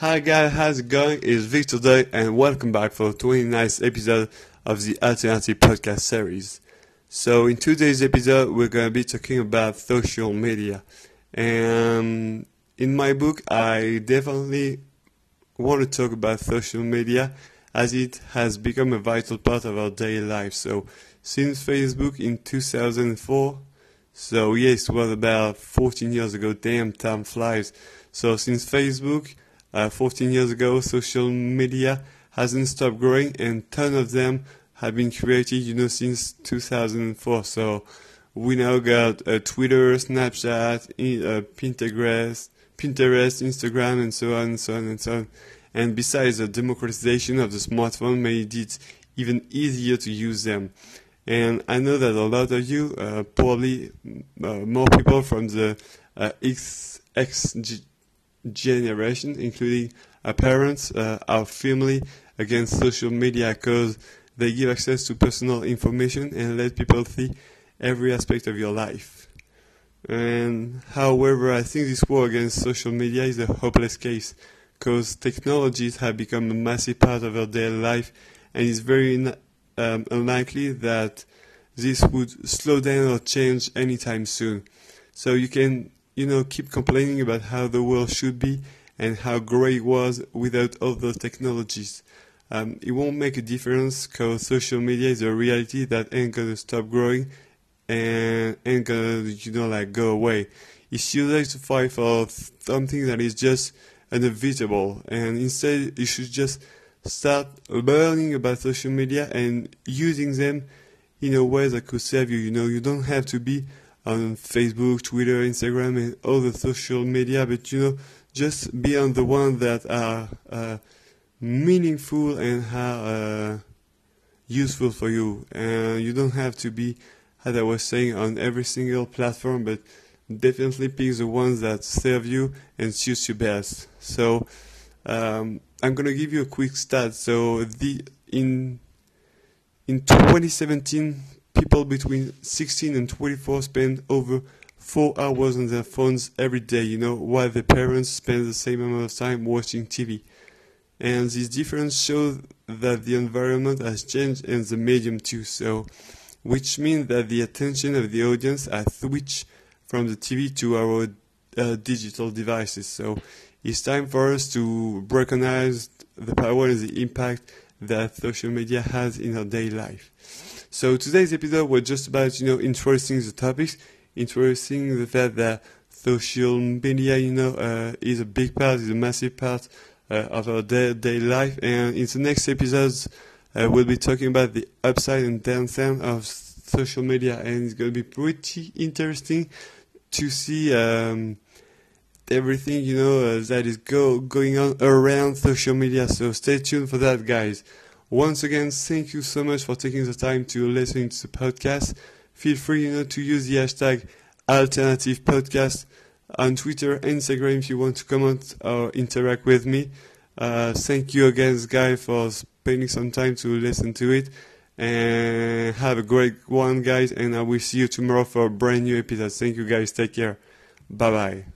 Hi guys, how's it going? It's Victor Day and welcome back for the 29th episode of the Alternative Podcast series. So in today's episode we're going to be talking about social media. And in my book I definitely want to talk about social media as it has become a vital part of our daily life. So since Facebook in 2004 so yes, it was about 14 years ago. Damn, time flies. So since Facebook, uh, 14 years ago, social media hasn't stopped growing, and ton of them have been created, you know, since 2004. So we now got uh, Twitter, Snapchat, uh, Pinterest, Pinterest, Instagram, and so on and so on and so on. And besides, the democratization of the smartphone made it even easier to use them. And I know that a lot of you, uh, probably uh, more people from the uh, X, X generation, including our parents, uh, our family, against social media because they give access to personal information and let people see every aspect of your life. And however, I think this war against social media is a hopeless case because technologies have become a massive part of our daily life and it's very um, unlikely that this would slow down or change anytime soon. So you can, you know, keep complaining about how the world should be and how great it was without all those technologies. Um, it won't make a difference because social media is a reality that ain't gonna stop growing and ain't gonna, you know, like go away. It's useless to fight for something that is just inevitable and instead you should just start learning about social media and using them in a way that could serve you. You know, you don't have to be on Facebook, Twitter, Instagram, and all the social media, but you know, just be on the ones that are uh, meaningful and are uh, useful for you. And you don't have to be, as I was saying, on every single platform, but definitely pick the ones that serve you and suits you best. So um, I'm gonna give you a quick stat. So the in in 2017, people between 16 and 24 spend over four hours on their phones every day. You know, while their parents spend the same amount of time watching TV. And this difference shows that the environment has changed and the medium too. So, which means that the attention of the audience has switched from the TV to our uh, digital devices. So it's time for us to recognize the power and the impact that social media has in our daily life. So today's episode was just about, you know, introducing the topics, introducing the fact that social media, you know, uh, is a big part, is a massive part uh, of our day day life. And in the next episodes, uh, we'll be talking about the upside and downside of social media, and it's going to be pretty interesting to see um, everything you know uh, that is go going on around social media. So stay tuned for that, guys. Once again, thank you so much for taking the time to listen to the podcast. Feel free, you know, to use the hashtag alternative podcast on Twitter, Instagram if you want to comment or interact with me. Uh, thank you again, guys, for spending some time to listen to it. And have a great one, guys. And I will see you tomorrow for a brand new episode. Thank you, guys. Take care. Bye bye.